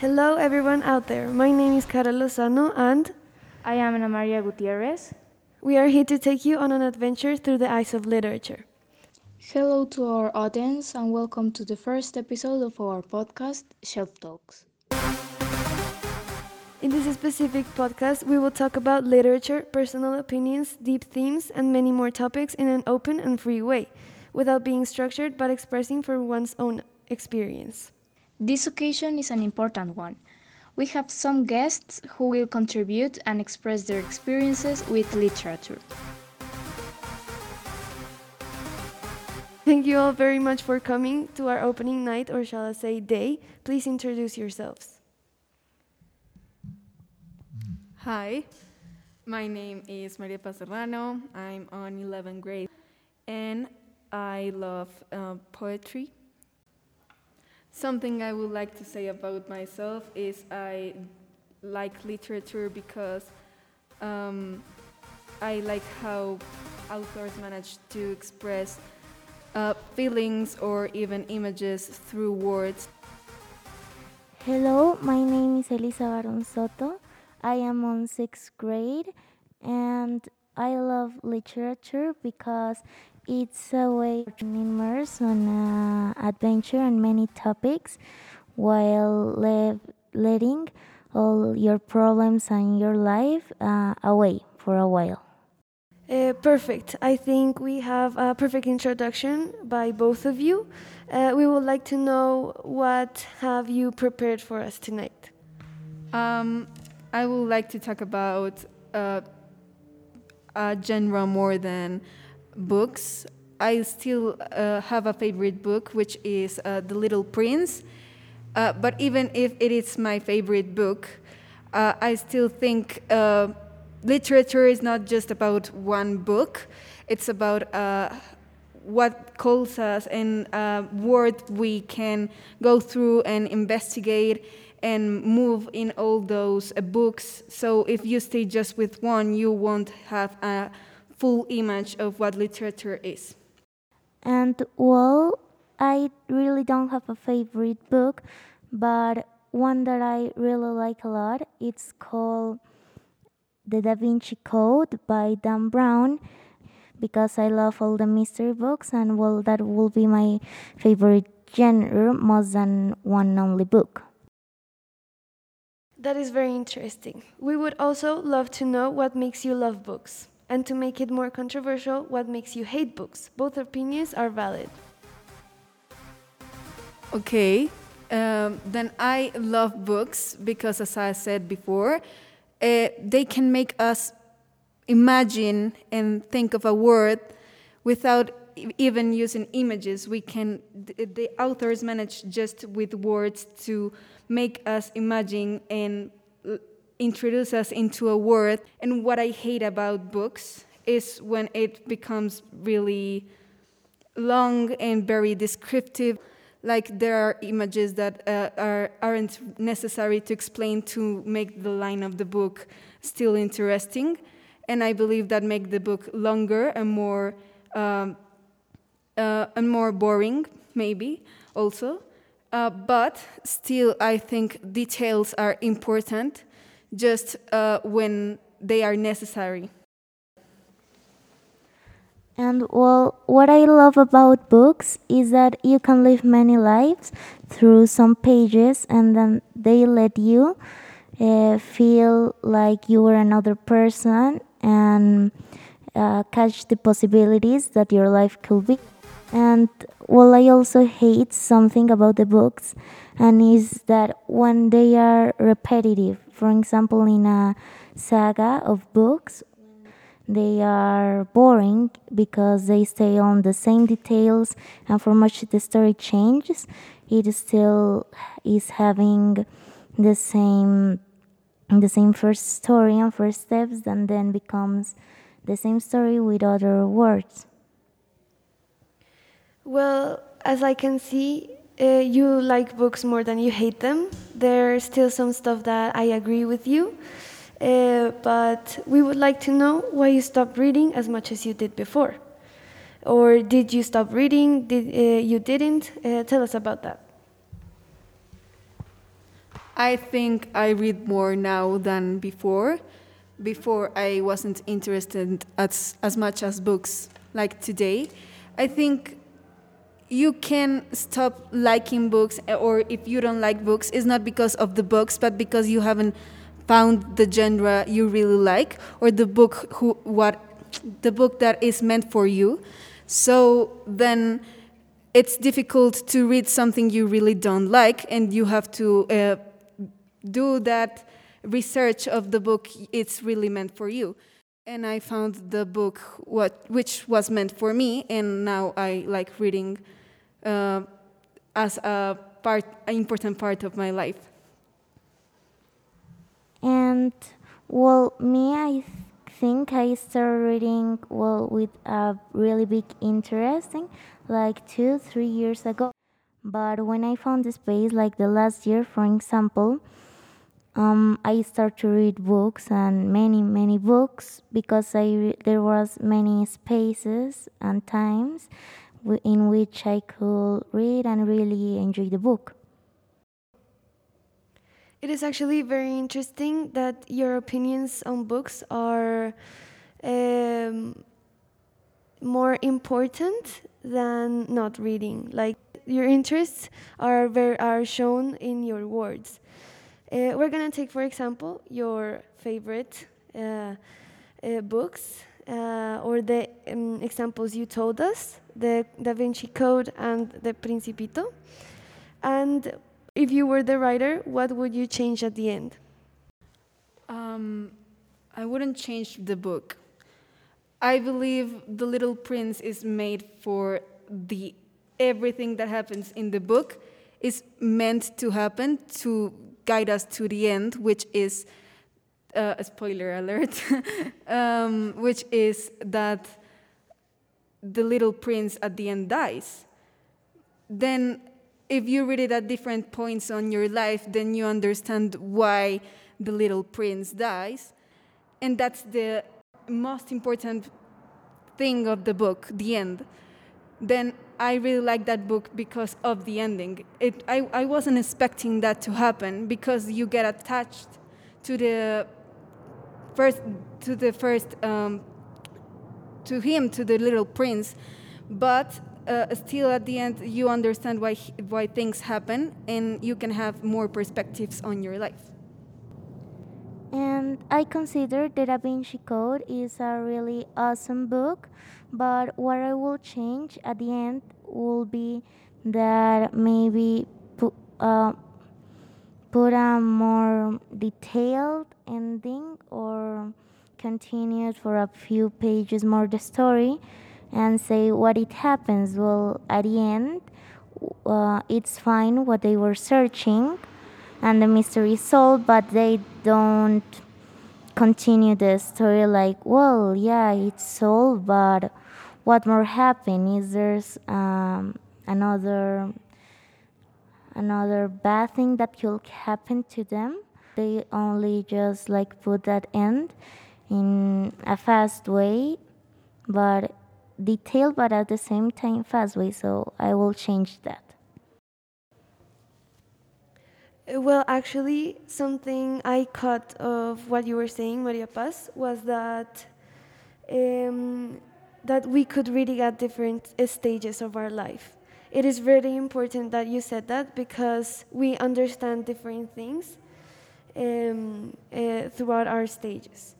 Hello, everyone out there. My name is Carol Lozano, and I am Ana María Gutierrez. we are here to take you on an adventure through the eyes of literature. Hello to our audience and welcome to the first episode of our podcast, Shelf Talks. In this specific podcast, we will talk about literature, personal opinions, deep themes, and many more topics in an open and free way, without being structured but expressing from one's own experience. This occasion is an important one. We have some guests who will contribute and express their experiences with literature. Thank you all very much for coming to our opening night, or shall I say day. Please introduce yourselves. Hi, my name is María Paz Serrano. I'm on 11th grade and I love uh, poetry. Something I would like to say about myself is I like literature because um, I like how authors manage to express uh, feelings or even images through words. Hello, my name is Elisa Barón Soto. I am on sixth grade and I love literature because it's a way to immerse on uh, adventure and many topics while le- letting all your problems and your life uh, away for a while. Uh, perfect. I think we have a perfect introduction by both of you. Uh, we would like to know what have you prepared for us tonight. Um, I would like to talk about uh, a genre more than books. I still uh, have a favorite book, which is uh, The Little Prince. Uh, but even if it is my favorite book, uh, I still think uh, literature is not just about one book. It's about uh, what calls us and uh, what we can go through and investigate and move in all those books. So if you stay just with one, you won't have a full image of what literature is. And well, I really don't have a favorite book, but one that I really like a lot. It's called The Da Vinci Code by Dan Brown because I love all the mystery books and well that will be my favorite genre more than one only book. That is very interesting. We would also love to know what makes you love books. And to make it more controversial, what makes you hate books. Both opinions are valid. Okay, um, then I love books because, as I said before, uh, they can make us imagine and think of a word without even using images. We can, the, the authors manage just with words to make us imagine and introduce us into a world. And what I hate about books is when it becomes really long and very descriptive. Like there are images that uh, are, aren't necessary to explain to make the line of the book still interesting. And I believe that make the book longer and more um, uh, and more boring, maybe also. Uh, but still, I think details are important, just uh, when they are necessary. And well, what I love about books is that you can live many lives through some pages, and then they let you uh, feel like you were another person and uh, catch the possibilities that your life could be. And well, I also hate something about the books, and is that when they are repetitive. For example, in a saga of books, they are boring because they stay on the same details, and for much the story changes, it still is having the same the same first story and first steps, and then becomes the same story with other words. Well, as I can see, uh, you like books more than you hate them. There's still some stuff that I agree with you. Uh, but we would like to know why you stopped reading as much as you did before. Or did you stop reading? Did uh, you didn't? Uh, tell us about that. I think I read more now than before. Before, I wasn't interested as, as much as books like today. I think you can stop liking books, or if you don't like books, it's not because of the books, but because you haven't found the genre you really like, or the book who what the book that is meant for you. So then it's difficult to read something you really don't like, and you have to uh, do that research of the book it's really meant for you and I found the book what which was meant for me, and now I like reading uh, as a part, an important part of my life. And well, me, I think I started reading well with a really big interest, like two, three years ago. But when I found the space, like the last year, for example, um, I start to read books and many many books because I there was many spaces and times in which I could read and really enjoy the book. It is actually very interesting that your opinions on books are um, more important than not reading. Like your interests are are shown in your words. Uh, we're gonna take, for example, your favorite uh, uh, books uh, or the um, examples you told us, the Da Vinci Code and the Principito. And if you were the writer, what would you change at the end? Um, I wouldn't change the book. I believe The Little Prince is made for the everything that happens in the book is meant to happen to guide us to the end, which is uh, a spoiler alert, um, which is that the little prince at the end dies. Then, if you read it at different points on your life, then you understand why the little prince dies. And that's the most important thing of the book, the end. Then I really like that book because of the ending. It, I, I wasn't expecting that to happen because you get attached to the first to the first um, to him to the little prince, but uh, still at the end you understand why why things happen and you can have more perspectives on your life. And I consider the Da Vinci Code is a really awesome book, but what I will change at the end will be that maybe uh, put a more detailed ending or continue for a few pages more the story and say what it happens. Well, at the end, uh, it's fine what they were searching and the mystery is solved, but they don't continue the story like, well, yeah, it's solved, but what more happened? Is there's um, another another bad thing that could happen to them? They only just like put that end in a fast way, but detailed, but at the same time fast way. So I will change that. Well, actually, something I caught of what you were saying, María Paz, was that um, that we could really at different stages of our life. It is very important that you said that because we understand different things um, uh, throughout our stages.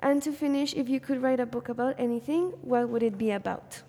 And to finish, if you could write a book about anything, what would it be about?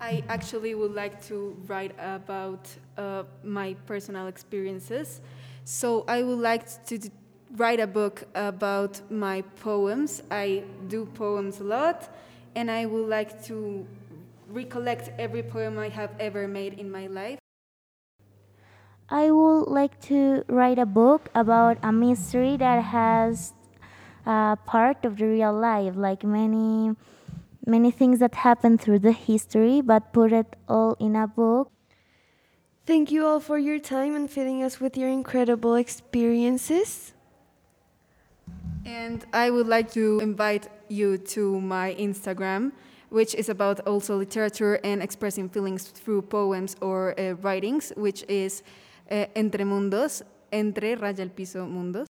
I actually would like to write about uh, my personal experiences. So I would like to write a book about my poems. I do poems a lot, and I would like to recollect every poem I have ever made in my life. I would like to write a book about a mystery that has a part of the real life, like many many things that happen through the history, but put it all in a book. Thank you all for your time and filling us with your incredible experiences. And I would like to invite you to my Instagram, which is about also literature and expressing feelings through poems or uh, writings, which is eh, Entre Mundos, Entre Raya el Piso Mundos.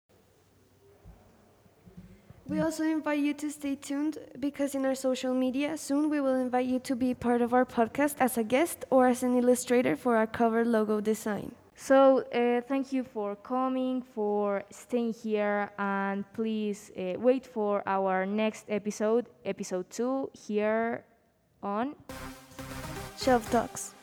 We also invite you to stay tuned because in our social media, soon we will invite you to be part of our podcast as a guest or as an illustrator for our cover logo design. So, uh, thank you for coming, for staying here, and please uh, wait for our next episode, episode 2, here on Shelf Talks.